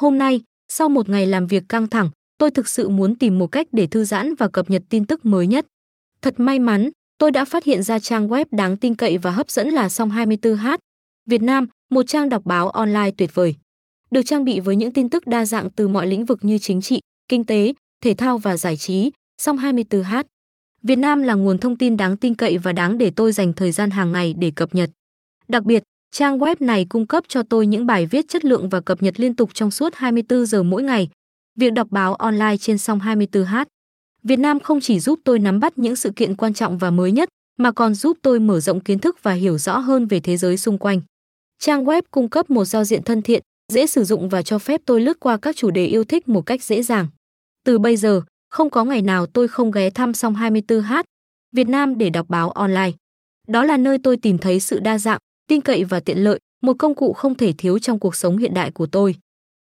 Hôm nay, sau một ngày làm việc căng thẳng, tôi thực sự muốn tìm một cách để thư giãn và cập nhật tin tức mới nhất. Thật may mắn, tôi đã phát hiện ra trang web đáng tin cậy và hấp dẫn là Song 24H. Việt Nam, một trang đọc báo online tuyệt vời. Được trang bị với những tin tức đa dạng từ mọi lĩnh vực như chính trị, kinh tế, thể thao và giải trí, Song 24H. Việt Nam là nguồn thông tin đáng tin cậy và đáng để tôi dành thời gian hàng ngày để cập nhật. Đặc biệt, trang web này cung cấp cho tôi những bài viết chất lượng và cập nhật liên tục trong suốt 24 giờ mỗi ngày. Việc đọc báo online trên song 24H. Việt Nam không chỉ giúp tôi nắm bắt những sự kiện quan trọng và mới nhất, mà còn giúp tôi mở rộng kiến thức và hiểu rõ hơn về thế giới xung quanh. Trang web cung cấp một giao diện thân thiện, dễ sử dụng và cho phép tôi lướt qua các chủ đề yêu thích một cách dễ dàng. Từ bây giờ, không có ngày nào tôi không ghé thăm song 24H Việt Nam để đọc báo online. Đó là nơi tôi tìm thấy sự đa dạng, tin cậy và tiện lợi, một công cụ không thể thiếu trong cuộc sống hiện đại của tôi.